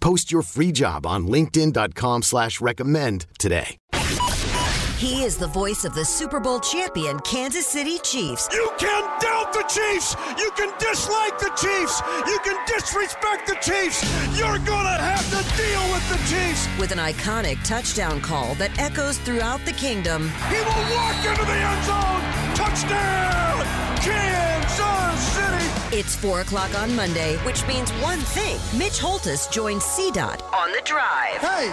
Post your free job on linkedin.com slash recommend today. He is the voice of the Super Bowl champion Kansas City Chiefs. You can doubt the Chiefs. You can dislike the Chiefs. You can disrespect the Chiefs. You're going to have to deal with the Chiefs. With an iconic touchdown call that echoes throughout the kingdom. He will walk into the end zone. Touchdown, Kansas City. It's 4 o'clock on Monday, which means one thing. Mitch Holthus joins CDOT on the drive. Hey,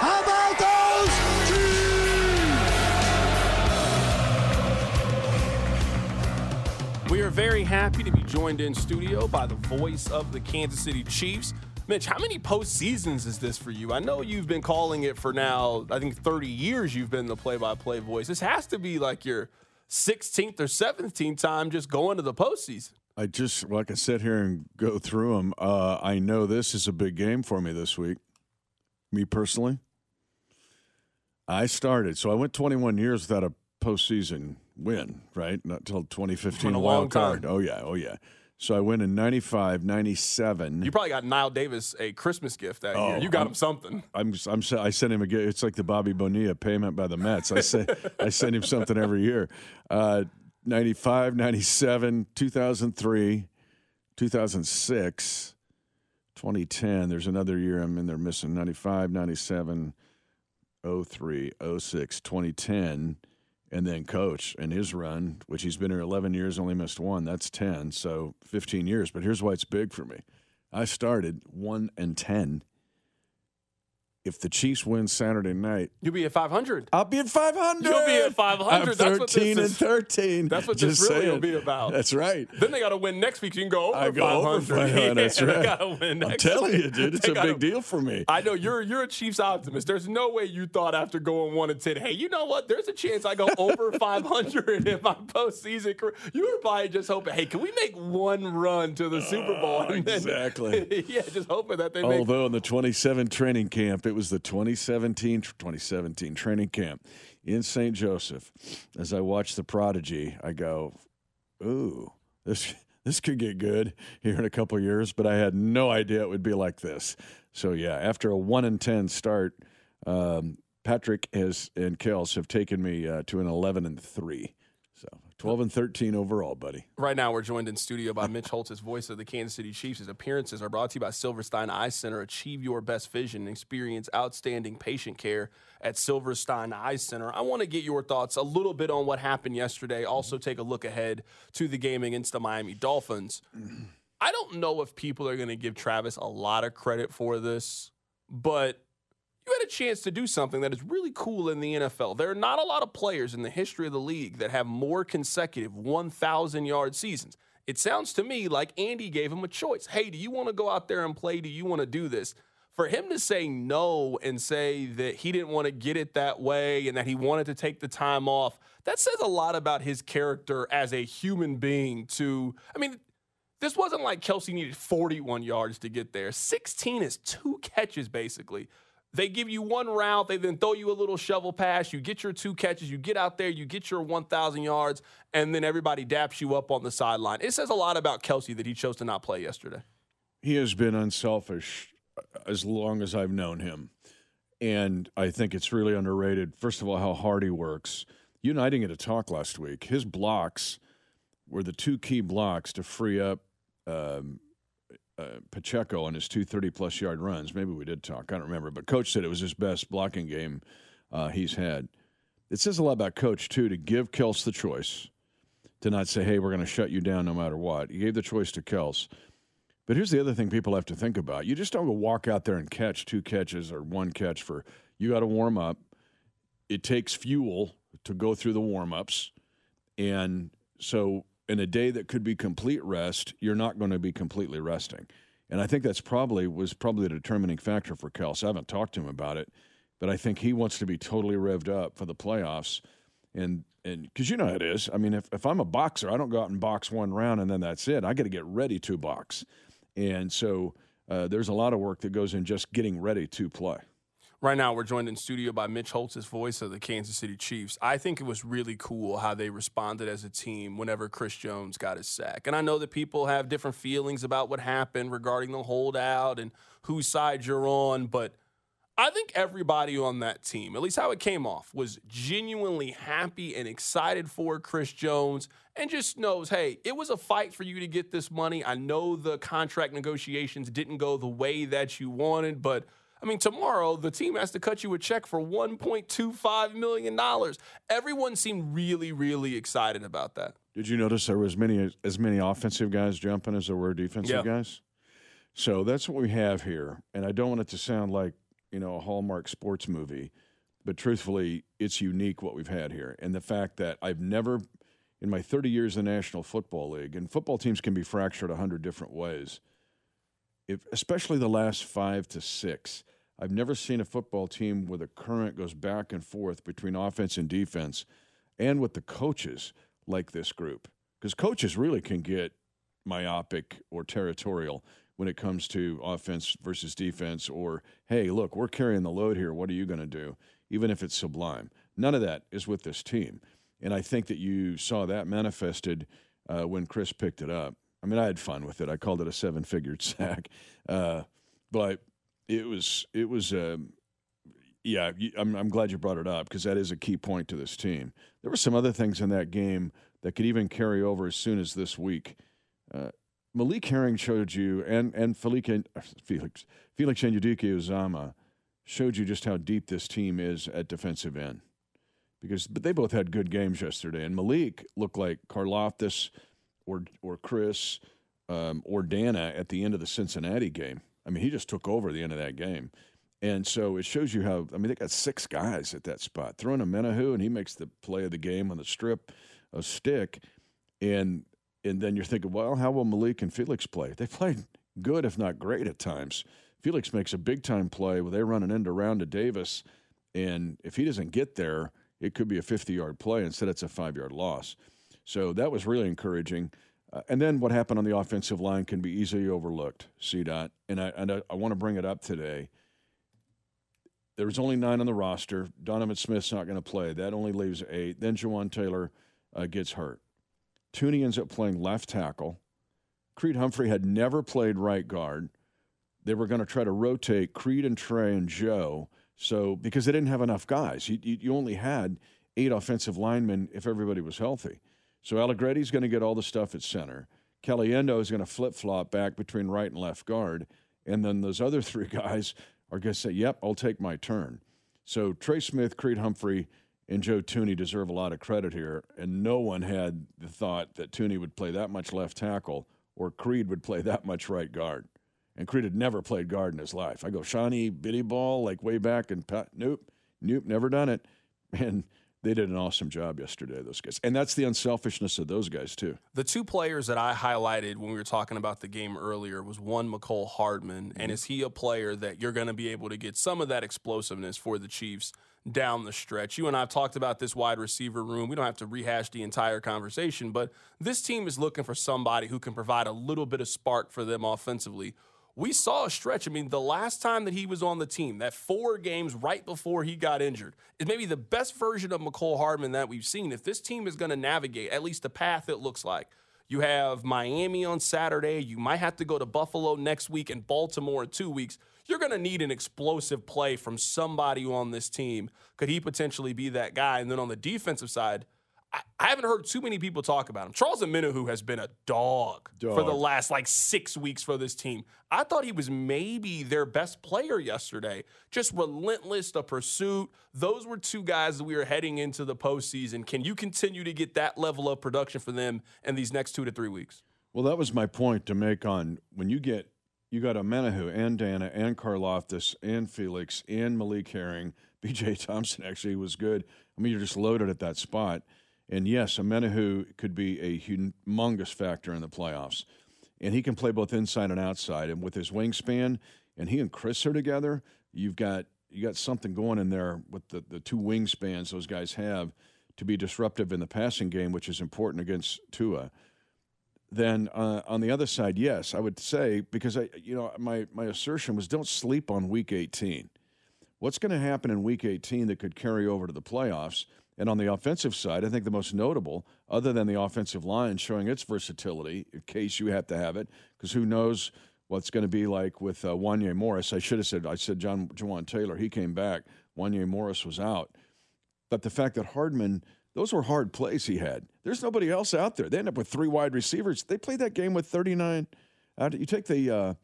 how about those Chiefs? We are very happy to be joined in studio by the voice of the Kansas City Chiefs. Mitch, how many postseasons is this for you? I know you've been calling it for now, I think 30 years you've been the play by play voice. This has to be like your 16th or 17th time just going to the postseason. I just like I sit here and go through them. Uh, I know this is a big game for me this week. Me personally, I started so I went 21 years without a postseason win. Right, not until 2015 a wild long time. card. Oh yeah, oh yeah. So I went in 95, 97. You probably got Knile Davis a Christmas gift that year. Oh, You got I'm- him something. I'm, I'm, I sent him a gift. It's like the Bobby Bonilla payment by the Mets. I say, I send him something every year. Uh, 95, 97, 2003, 2006, 2010. There's another year I'm in there missing 95, 97, 03, 06, 2010. And then coach and his run, which he's been here 11 years, only missed one. That's 10. So 15 years. But here's why it's big for me. I started 1 and 10 if the Chiefs win Saturday night, You'll be at 500. I'll be at 500. You'll be at 500. I'm That's what this 13 and is- 13. That's what Just this really will be about. That's right. Then they got to win next week. You can go over I go 500. over 500. That's right. They got to win I'm next telling week. you, dude, it's They a gotta- big deal for me. I know you're you're a Chiefs optimist. There's no way you thought after going one and ten, hey, you know what? There's a chance I go over 500 in my postseason career. You were probably just hoping, hey, can we make one run to the Super Bowl? Ah, then- exactly. yeah, just hoping that they make. Although in the 27 training camp, it was the 2017 2017 training camp in St. Joseph. As I watched the prodigy, I go, "Ooh, this this could get good here in a couple years." But I had no idea it would be like this. So yeah, after a one and ten start, um, Patrick has and Kels have taken me uh, to an 11 and three. So 12 and 13 overall, buddy. Right now, we're joined in studio by Mitch Holthus, voice of the Kansas City Chiefs. His appearances are brought to you by Silverstein Eye Center. Achieve your best vision and experience outstanding patient care at Silverstein Eye Center. I want to get your thoughts a little bit on what happened yesterday. Also, take a look ahead to the game against the Miami Dolphins. I don't know if people are going to give Travis a lot of credit for this, but you had a chance to do something that is really cool in the NFL. There are not a lot of players in the history of the league that have more consecutive 1,000 yard seasons. It sounds to me like Andy gave him a choice. Hey, do you want to go out there and play? Do you want to do this? For him to say no and say that he didn't want to get it that way and that he wanted to take the time off, that says a lot about his character as a human being. To, I mean, this wasn't like Kelce needed 41 yards to get there. 16 is two catches, basically. They give you one route, they then throw you a little shovel pass, you get your two catches, you get out there, you get your 1,000 yards, and then everybody daps you up on the sideline. It says a lot about Kelce that he chose to not play yesterday. he has been unselfish as long as I've known him. And I think it's really underrated. First of all, how hard he works. You and I didn't get talk last week. His blocks were the two key blocks to free up um, uh, Pacheco on his two 30 plus yard runs. Maybe we did talk. I don't remember. But coach said it was his best blocking game uh, he's had. It says a lot about coach too to give Kels the choice to not say, "Hey, we're going to shut you down no matter what." He gave the choice to Kels. But here's the other thing people have to think about: you just don't go walk out there and catch two catches or one catch for. You got to warm up. It takes fuel to go through the warm ups, and so in a day that could be complete rest, you're not going to be completely resting. And I think that's probably was probably the determining factor for Kels. I haven't talked to him about it, but I think he wants to be totally revved up for the playoffs. And and because you know how it is. I mean, if, if I'm a boxer, I don't go out and box one round and then that's it. I got to get ready to box. And so uh, there's a lot of work that goes in just getting ready to play. Right now, we're joined in studio by Mitch Holthus voice of the Kansas City Chiefs. I think it was really cool how they responded as a team whenever Chris Jones got his sack. And I know that people have different feelings about what happened regarding the holdout and whose side you're on, but I think everybody on that team, at least how it came off, was genuinely happy and excited for Chris Jones and just knows, hey, it was a fight for you to get this money. I know the contract negotiations didn't go the way that you wanted, but – I mean, tomorrow the team has to cut you a check for $1.25 million. Everyone seemed really, really excited about that. Did you notice there was many as many offensive guys jumping as there were defensive yeah. guys? So that's what we have here. And I don't want it to sound like, you know, a Hallmark sports movie, but truthfully, it's unique what we've had here. And the fact that I've never in my 30 years in the National Football League, and football teams can be fractured a hundred different ways. If, especially the last five to six, I've never seen a football team where the current goes back and forth between offense and defense and with the coaches like this group. Because coaches really can get myopic or territorial when it comes to offense versus defense, or, hey, look, we're carrying the load here. What are you going to do? Even if it's sublime. None of that is with this team. And I think that you saw that manifested uh, when Chris picked it up. I mean, I had fun with it. I called it a seven figured sack. Uh, but it was it was um, yeah. I'm I'm glad you brought it up because that is a key point to this team. There were some other things in that game that could even carry over as soon as this week. Uh, Malik Herring showed you, and and Felix Felix Felix Anudike-Uzomah showed you just how deep this team is at defensive end. Because but they both had good games yesterday, and Malik looked like Karlaftis or or Chris um, or Danna at the end of the Cincinnati game. I mean, he just took over the end of that game. And so it shows you how, I mean, they got six guys at that spot. Throwing Omenihu, and he makes the play of the game on the strip a stick. And and then you're thinking, well, how will Malik and Felix play? They played good, if not great, at times. Felix makes a big time play where they're running into round to Davis. And if he doesn't get there, it could be a 50 yard play. Instead, it's a five yard loss. So that was really encouraging. Uh, and then what happened on the offensive line can be easily overlooked, CDOT. And I, and I, I want to bring it up today. There was only nine on the roster. Donovan Smith's not going to play. That only leaves eight. Then Jawaan Taylor uh, gets hurt. Thuney ends up playing left tackle. Creed Humphrey had never played right guard. They were going to try to rotate Creed and Trey and Joe. So because they didn't have enough guys, you, you only had eight offensive linemen if everybody was healthy. So Allegretti's going to get all the stuff at center. Caliendo is going to flip flop back between right and left guard. And then those other three guys are going to say, yep, I'll take my turn. So Trey Smith, Creed Humphrey, and Joe Thuney deserve a lot of credit here. And no one had the thought that Thuney would play that much left tackle or Creed would play that much right guard. And Creed had never played guard in his life. I go, Shawnee, bitty ball, like way back, and nope, nope, never done it. And they did an awesome job yesterday, those guys. And that's the unselfishness of those guys, too. The two players that I highlighted when we were talking about the game earlier was one, Mecole Hardman. Mm-hmm. And is he a player that you're going to be able to get some of that explosiveness for the Chiefs down the stretch? You and I have talked about this wide receiver room. We don't have to rehash the entire conversation, but this team is looking for somebody who can provide a little bit of spark for them offensively we saw a stretch. I mean, the last time that he was on the team, that four games right before he got injured, is maybe the best version of Mecole Hardman that we've seen. If this team is going to navigate at least the path it looks like, you have Miami on Saturday. You might have to go to Buffalo next week and Baltimore in two weeks. You're going to need an explosive play from somebody on this team. Could he potentially be that guy? And then on the defensive side, I, I haven't heard too many people talk about him. Charles Omenihu has been a dog, for the last like six weeks for this team. I thought he was maybe their best player yesterday. Just relentless, the pursuit. Those were two guys that we are heading into the postseason. Can you continue to get that level of production for them in these next two to three weeks? Well, that was my point to make on when you get you got Omenihu and Danna and Karlaftis and Felix and Malik Herring. BJ Thompson actually was good. I mean, you're just loaded at that spot. And yes, Omenihu could be a humongous factor in the playoffs. And he can play both inside and outside. And with his wingspan, and he and Chris are together, you've got you got something going in there with the, the two wingspans those guys have to be disruptive in the passing game, which is important against Tua then uh, on the other side, yes, I would say because I, you know, my my assertion was don't sleep on Week 18. What's going to happen in Week 18 that could carry over to the playoffs? And on the offensive side, I think the most notable, other than the offensive line showing its versatility, in case you have to have it, because who knows what's going to be like with uh, Wanya Morris. I should have said I said John Jawaan Taylor. He came back. Wanya Morris was out. But the fact that Hardman, those were hard plays he had. There's nobody else out there. They end up with three wide receivers. They played that game with 39. Out, you take the uh,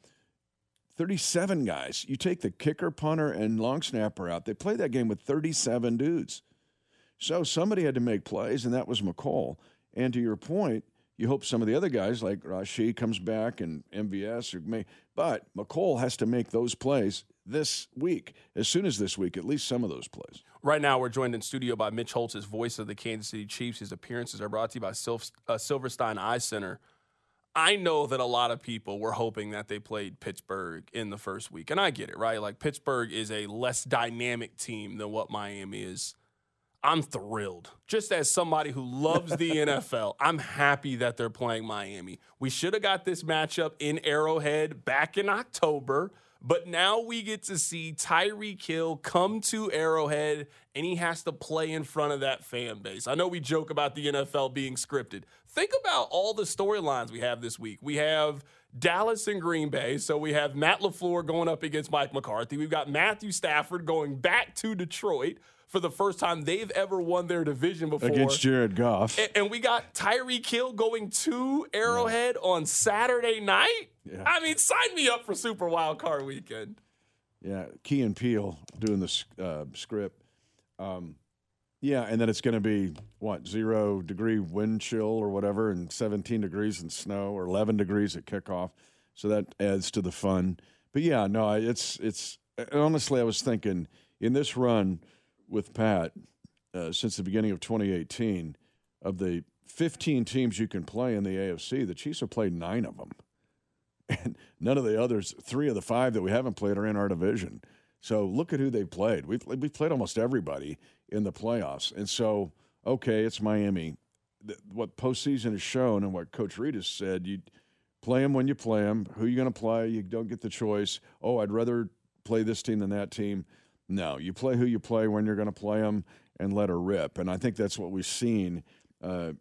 37 guys. You take the kicker, punter, and long snapper out. They played that game with 37 dudes. So somebody had to make plays, and that was Mecole. And to your point, you hope some of the other guys like Rashee comes back and MVS or may, but Mecole has to make those plays this week. As soon as this week, at least some of those plays. Right now, we're joined in studio by Mitch Holthus, his voice of the Kansas City Chiefs. His appearances are brought to you by Sil- uh, Silverstein Eye Center. I know that a lot of people were hoping that they played Pittsburgh in the first week, and I get it, right? Like Pittsburgh is a less dynamic team than what Miami is. I'm thrilled. Just as somebody who loves the NFL, I'm happy that they're playing Miami. We should have got this matchup in Arrowhead back in October, but now we get to see Tyreek Hill come to Arrowhead and he has to play in front of that fan base. I know we joke about the NFL being scripted. Think about all the storylines we have this week. We have Dallas and Green Bay. So we have Matt LaFleur going up against Mike McCarthy. We've got Matthew Stafford going back to Detroit for the first time they've ever won their division before. Against Jared Goff. And, and we got Tyreek Hill going to Arrowhead on Saturday night. Yeah. I mean, sign me up for Super Wild Card Weekend. Yeah, Key and Peele doing the uh, script. Um, yeah, and then it's going to be what zero degree wind chill or whatever, and 17 degrees in snow or 11 degrees at kickoff. So that adds to the fun. But yeah, no, it's it's honestly, I was thinking in this run with Pat uh, since the beginning of 2018, of the 15 teams you can play in the AFC, the Chiefs have played nine of them and none of the others, three of the five that we haven't played are in our division. So look at who they've played. We've we've played almost everybody in the playoffs, and so okay, it's Miami. What postseason has shown, and what Coach Reid has said, you play them when you play them. Who you going to play? You don't get the choice. Oh, I'd rather play this team than that team. No, you play who you play when you're going to play them, and let her rip. And I think that's what we've seen uh,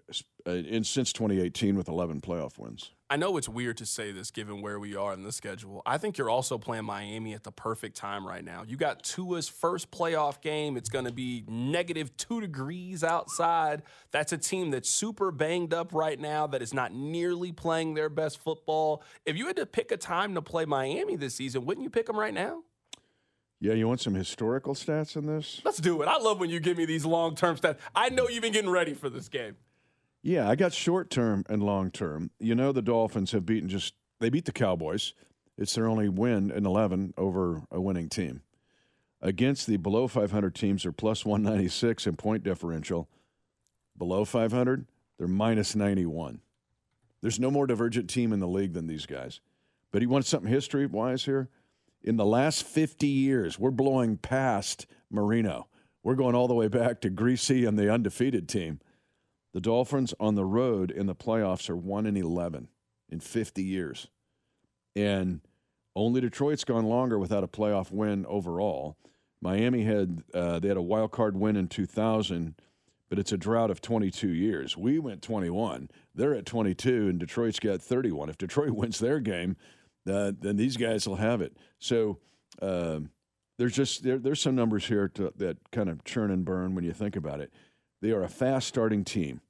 uh, in since 2018 with 11 playoff wins. I know it's weird to say this given where we are in the schedule. I think you're also playing Miami at the perfect time right now. You got Tua's first playoff game. It's going to be negative two degrees outside. That's a team that's super banged up right now, that is not nearly playing their best football. If you had to pick a time to play Miami this season, wouldn't you pick them right now? Yeah, you want some historical stats in this? Let's do it. I love when you give me these long term stats. I know you've been getting ready for this game. Yeah, I got short term and long term. You know, the Dolphins have beaten just, they beat the Cowboys. It's their only win in 11 over a winning team. Against the below 500 teams, they're plus 196 in point differential. Below 500, they're minus 91. There's no more divergent team in the league than these guys. But he wants something history wise here. In the last 50 years, we're blowing past Marino. We're going all the way back to Griese and the undefeated team. The Dolphins on the road in the playoffs are 1 in 11 in 50 years. And only Detroit's gone longer without a playoff win overall. Miami had uh, they had a wild card win in 2000, but it's a drought of 22 years. We went 21. They're at 22, and Detroit's got 31. If Detroit wins their game, uh, then these guys will have it. So um there's just there, there's some numbers here to, that kind of churn and burn when you think about it. They are a fast starting team.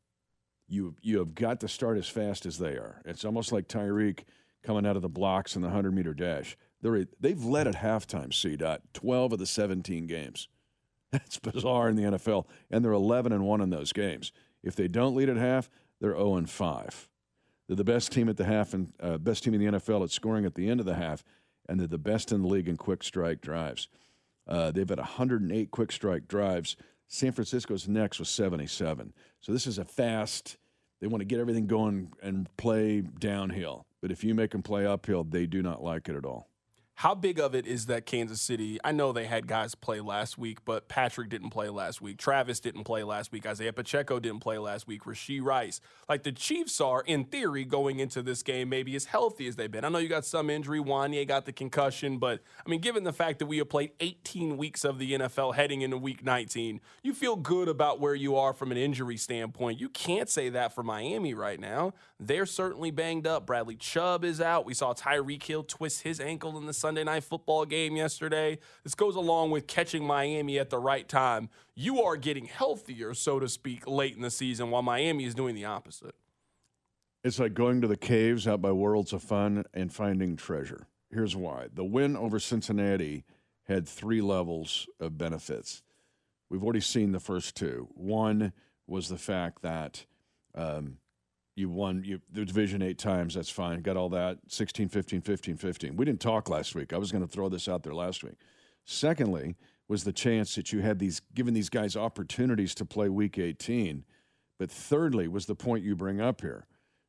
You you have got to start as fast as they are. It's almost like Tyreek coming out of the blocks in the hundred meter dash. They're they've led at halftime. C dot twelve of the seventeen games. That's bizarre in the NFL, and they're eleven and one in those games. If they don't lead at half, they're zero and five. They're the best team at the half and uh, best team in the NFL at scoring at the end of the half, and they're the best in the league in quick strike drives. Uh, they've had 108 quick strike drives. San Francisco's next was 77. So this is a fast. They want to get everything going and play downhill. But if you make them play uphill, they do not like it at all. How big of it is that Kansas City? I know they had guys play last week, but Patrick didn't play last week. Travis didn't play last week. Isaiah Pacheco didn't play last week. Rashee Rice. Like the Chiefs are, in theory, going into this game maybe as healthy as they've been. I know you got some injury. Wanya got the concussion, but I mean, given the fact that we have played 18 weeks of the NFL heading into week 19, you feel good about where you are from an injury standpoint. You can't say that for Miami right now. They're certainly banged up. Bradley Chubb is out. We saw Tyreek Hill twist his ankle in the Sunday night football game yesterday. This goes along with catching Miami at the right time. You are getting healthier, so to speak, late in the season, while Miami is doing the opposite. It's like going to the caves out by Worlds of Fun and finding treasure. Here's why the win over Cincinnati had three levels of benefits. We've already seen the first two. One was the fact that um, you won you, the division eight times. That's fine. Got all that. 16, 15, 15, 15. We didn't talk last week. I was going to throw this out there last week. Secondly, was the chance that you had these given these guys opportunities to play week 18. But thirdly, was the point you bring up here.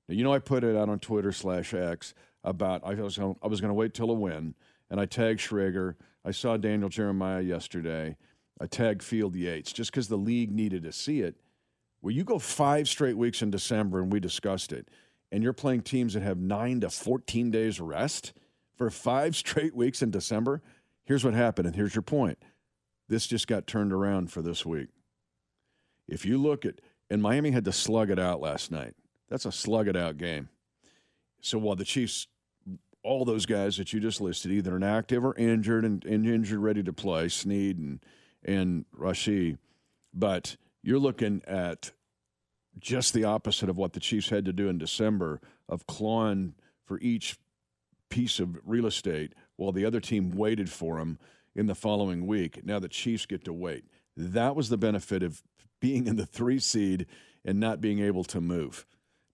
Now, you know, I put it out on Twitter slash X about I was gonna, I was going to wait till a win, and I tagged Schrager. I saw Daniel Jeremiah yesterday. I tagged Field Yates just because the league needed to see it where you go five straight weeks in December, and we discussed it, and you're playing teams that have nine to 14 days rest for five straight weeks in December, here's what happened, and here's your point. This just got turned around for this week. If you look at, and Miami had to slug it out last night. That's a slug it out game. So while the Chiefs, all those guys that you just listed, either inactive or injured and, and injured, ready to play, Sneed and and Rashee, but you're looking at just the opposite of what the Chiefs had to do in December of clawing for each piece of real estate while the other team waited for them in the following week. Now the Chiefs get to wait. That was the benefit of being in the three seed and not being able to move.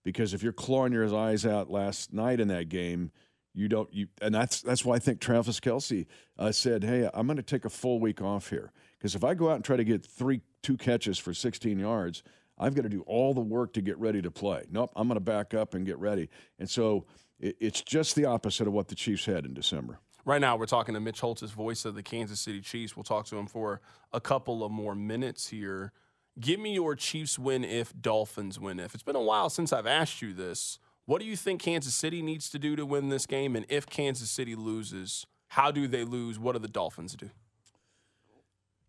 Because if you're clawing your eyes out last night in that game, you don't you and that's that's why I think Travis Kelce uh, said, "Hey, I'm going to take a full week off here because if I go out and try to get three two catches for 16 yards, I've got to do all the work to get ready to play. Nope, I'm going to back up and get ready. And so it, it's just the opposite of what the Chiefs had in December. Right now, we're talking to Mitch Holthus, voice of the Kansas City Chiefs. We'll talk to him for a couple of more minutes here. Give me your Chiefs win if, Dolphins win if. It's been a while since I've asked you this. What do you think Kansas City needs to do to win this game? And if Kansas City loses, how do they lose? What do the Dolphins do?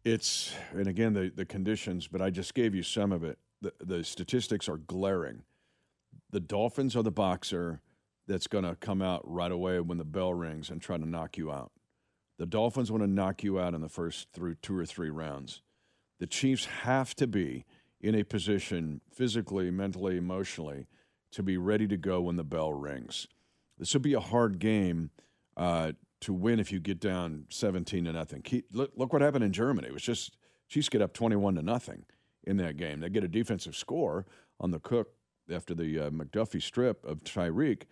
It's and again the the conditions, but I just gave you some of it. The the statistics are glaring. The Dolphins are the boxer that's going to come out right away when the bell rings and try to knock you out. The Dolphins want to knock you out in the first through two or three rounds. The Chiefs have to be in a position physically, mentally, emotionally to be ready to go when the bell rings. This will be a hard game uh, to win if you get down 17 to nothing. Look, look what happened in Germany. It was just Chiefs get up 21 to nothing in that game. They get a defensive score on the Cook after the uh, McDuffie strip of Tyreek.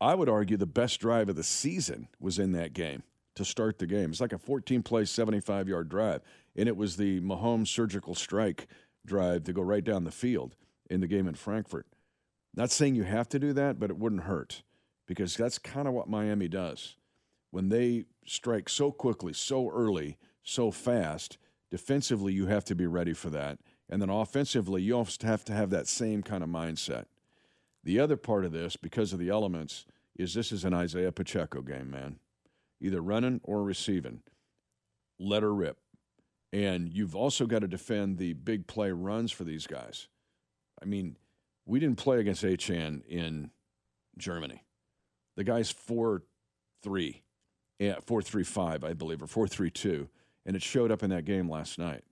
I would argue the best drive of the season was in that game to start the game. It's like a 14 play, 75 yard drive. And it was the Mahomes surgical strike drive to go right down the field in the game in Frankfurt. Not saying you have to do that, but it wouldn't hurt because that's kind of what Miami does. When they strike so quickly, so early, so fast, defensively, you have to be ready for that. And then offensively, you also have to have that same kind of mindset. The other part of this, because of the elements, is this is an Isaiah Pacheco game, man. Either running or receiving. Let her rip. And you've also got to defend the big play runs for these guys. I mean, we didn't play against Achane in Germany. The guy's four three, yeah, four three five, I believe, or four three two, and it showed up in that game last night.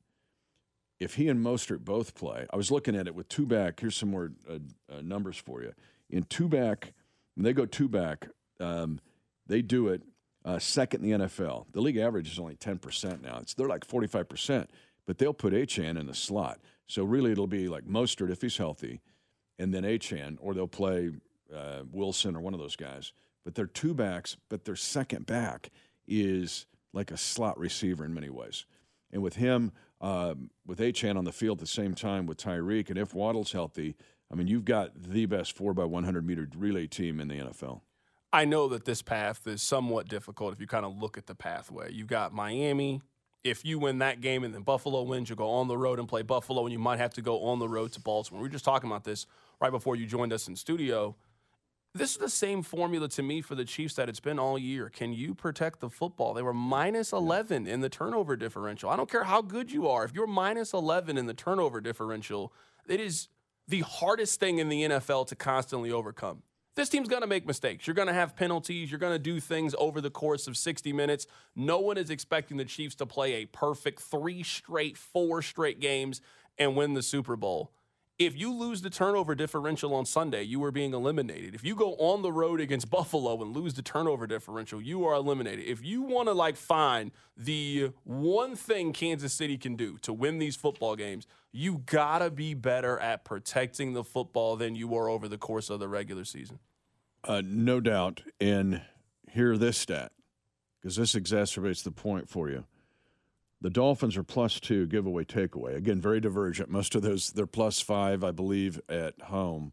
if he and Mostert both play, I was looking at it with two back. Here's some more uh, uh, numbers for you. In two back, when they go two back, um, they do it uh, second in the NFL. The league average is only 10% now. It's they're like 45%, but they'll put Achane in the slot. So really, it'll be like Mostert if he's healthy, and then Achane, or they'll play uh, Wilson or one of those guys. But they're two backs, but their second back is like a slot receiver in many ways. And with him, um, with Achane on the field at the same time with Tyreek, and if Waddle's healthy, I mean, you've got the best 4 by 100 meter relay team in the NFL. I know that this path is somewhat difficult if you kind of look at the pathway. You've got Miami. If you win that game and then Buffalo wins, you'll go on the road and play Buffalo, and you might have to go on the road to Baltimore. We were just talking about this right before you joined us in studio. This is the same formula to me for the Chiefs that it's been all year. Can you protect the football? They were minus 11 in the turnover differential. I don't care how good you are. If you're minus 11 in the turnover differential, it is the hardest thing in the NFL to constantly overcome. This team's going to make mistakes. You're going to have penalties. You're going to do things over the course of 60 minutes. No one is expecting the Chiefs to play a perfect three straight, four straight games and win the Super Bowl. If you lose the turnover differential on Sunday, you are being eliminated. If you go on the road against Buffalo and lose the turnover differential, you are eliminated. If you want to like find the one thing Kansas City can do to win these football games, you got to be better at protecting the football than you were over the course of the regular season. Uh, no doubt. And hear this stat because this exacerbates the point for you. The Dolphins are plus two giveaway takeaway. Again, very divergent. Most of those, they're plus five, I believe, at home,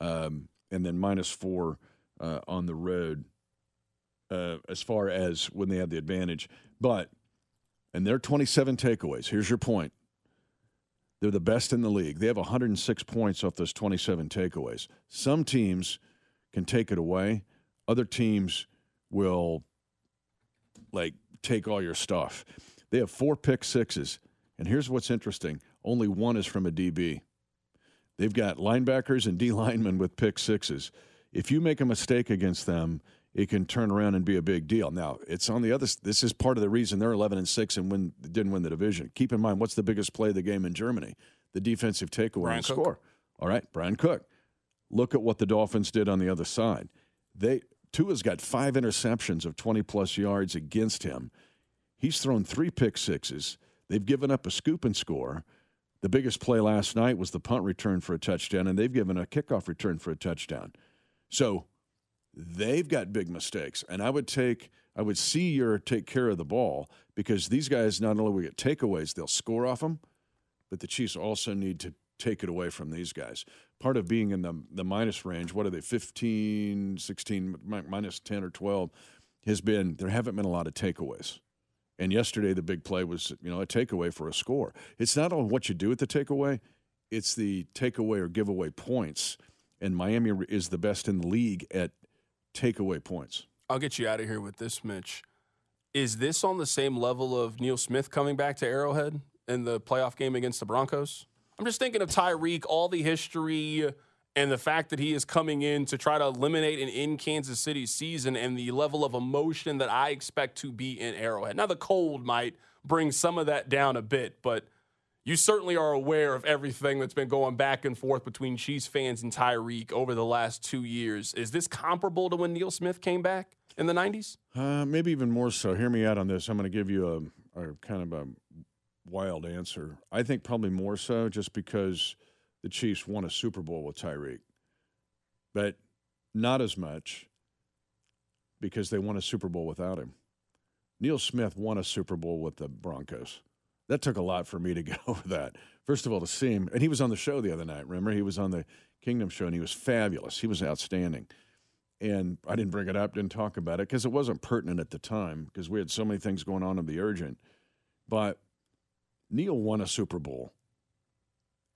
um, and then minus four uh, on the road uh, as far as when they have the advantage. But, and they're 27 takeaways. Here's your point. They're the best in the league. They have 106 points off those 27 takeaways. Some teams can take it away, other teams will like take all your stuff. They have four pick sixes. And here's what's interesting only one is from a DB. They've got linebackers and D linemen with pick sixes. If you make a mistake against them, it can turn around and be a big deal. Now, it's on the other. This is part of the reason they're 11 and six and win, didn't win the division. Keep in mind, what's the biggest play of the game in Germany? The defensive takeaway Bryan and Cook. score. All right, Bryan Cook. Look at what the Dolphins did on the other side. They Tua's got five interceptions of 20 plus yards against him. He's thrown three pick sixes. They've given up a scoop and score. The biggest play last night was the punt return for a touchdown, and they've given a kickoff return for a touchdown. So they've got big mistakes. And I would take, I would see your take care of the ball because these guys not only will get takeaways, they'll score off them, but the Chiefs also need to take it away from these guys. Part of being in the, the minus range, what are they, 15, 16, minus 10 or 12, has been there haven't been a lot of takeaways. And yesterday, the big play was, you know, a takeaway for a score. It's not on what you do with the takeaway; it's the takeaway or giveaway points. And Miami is the best in the league at takeaway points. I'll get you out of here with this, Mitch. Is this on the same level of Neil Smith coming back to Arrowhead in the playoff game against the Broncos? I'm just thinking of Tyreek, all the history and the fact that he is coming in to try to eliminate an in Kansas City season and the level of emotion that I expect to be in Arrowhead. Now, the cold might bring some of that down a bit, but you certainly are aware of everything that's been going back and forth between Chiefs fans and Tyreek over the last two years. Is this comparable to when Neil Smith came back in the 90s? Uh, maybe even more so. Hear me out on this. I'm going to give you a, a kind of a wild answer. I think probably more so just because the Chiefs won a Super Bowl with Tyreek, but not as much because they won a Super Bowl without him. Neil Smith won a Super Bowl with the Broncos. That took a lot for me to get over that. First of all, to see him, and he was on the show the other night. Remember, he was on the Kingdom show, and he was fabulous. He was outstanding. And I didn't bring it up, didn't talk about it because it wasn't pertinent at the time because we had so many things going on in the urgent. But Neil won a Super Bowl.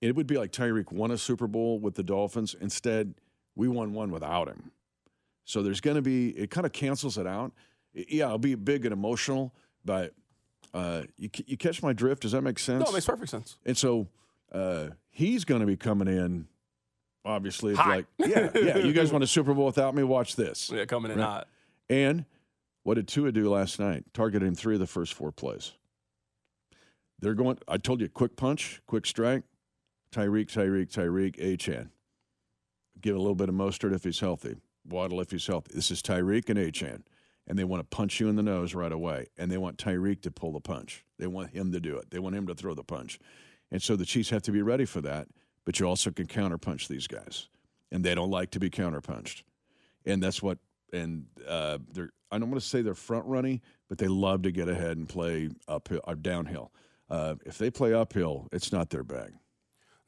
It would be like Tyreek won a Super Bowl with the Dolphins. Instead, we won one without him. So there's going to be, it kind of cancels it out. Yeah, it'll be big and emotional, but uh, you, you catch my drift? Does that make sense? No, it makes perfect sense. And so uh, he's going to be coming in. Obviously, it's like, yeah, yeah. You guys won a Super Bowl without me? Watch this. Yeah, coming in Right. hot. And what did Tua do last night? Targeted him three of the first four plays. They're going. I told you, quick punch, quick strike. Tyreek, Tyreek, Tyreek, Achane. Give a little bit of Mostert if he's healthy. Waddle if he's healthy. This is Tyreek and Achane. And they want to punch you in the nose right away. And they want Tyreek to pull the punch. They want him to do it. They want him to throw the punch. And so the Chiefs have to be ready for that. But you also can counterpunch these guys. And they don't like to be counterpunched. And that's what, and uh, they're, I don't want to say they're front running, but they love to get ahead and play uphill or downhill. Uh, if they play uphill, it's not their bag.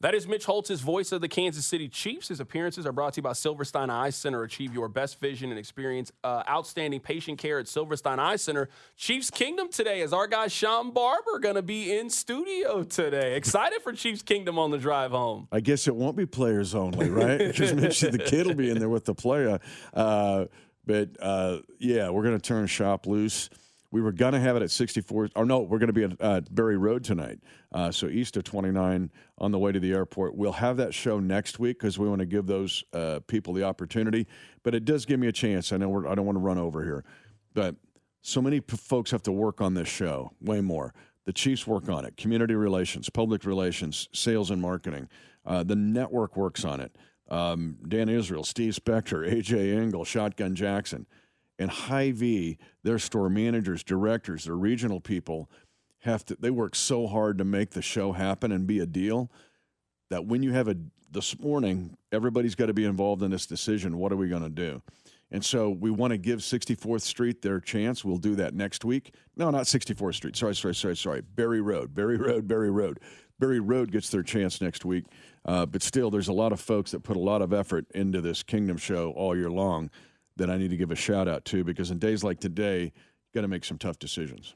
That is Mitch Holthus voice of the Kansas City Chiefs. His appearances are brought to you by Silverstein Eye Center. Achieve your best vision and experience uh, outstanding patient care at Silverstein Eye Center. Chiefs Kingdom today is our guy Sean Barber going to be in studio today. Excited for Chiefs Kingdom on the drive home. I guess it won't be players only, right? Because Mitch, the kid will be in there with the player. Uh, but uh, yeah, we're going to turn shop loose. We were going to have it at 64. Or no, we're going to be at uh, Barry Road tonight. Uh, so east of 29 on the way to the airport. We'll have that show next week because we want to give those uh, people the opportunity. But it does give me a chance. I know we're, I don't want to run over here, but so many p- folks have to work on this show. Way more. The Chiefs work on it. Community relations, public relations, sales and marketing. Uh, the network works on it. Um, Dan Israel, Steve Spector, AJ Engel, Shotgun Jackson and Hy-Vee, their store managers, directors, their regional people have to they work so hard to make the show happen and be a deal that when you have a this morning, everybody's got to be involved in this decision. What are we going to do? And so we want to give 64th Street their chance. We'll do that next week. No, not 64th Street. Sorry, sorry, sorry, sorry. Barry Road, Barry Road, Barry Road. Barry Road gets their chance next week. Uh, but still, there's a lot of folks that put a lot of effort into this Kingdom show all year long that I need to give a shout out to because in days like today, you got to make some tough decisions.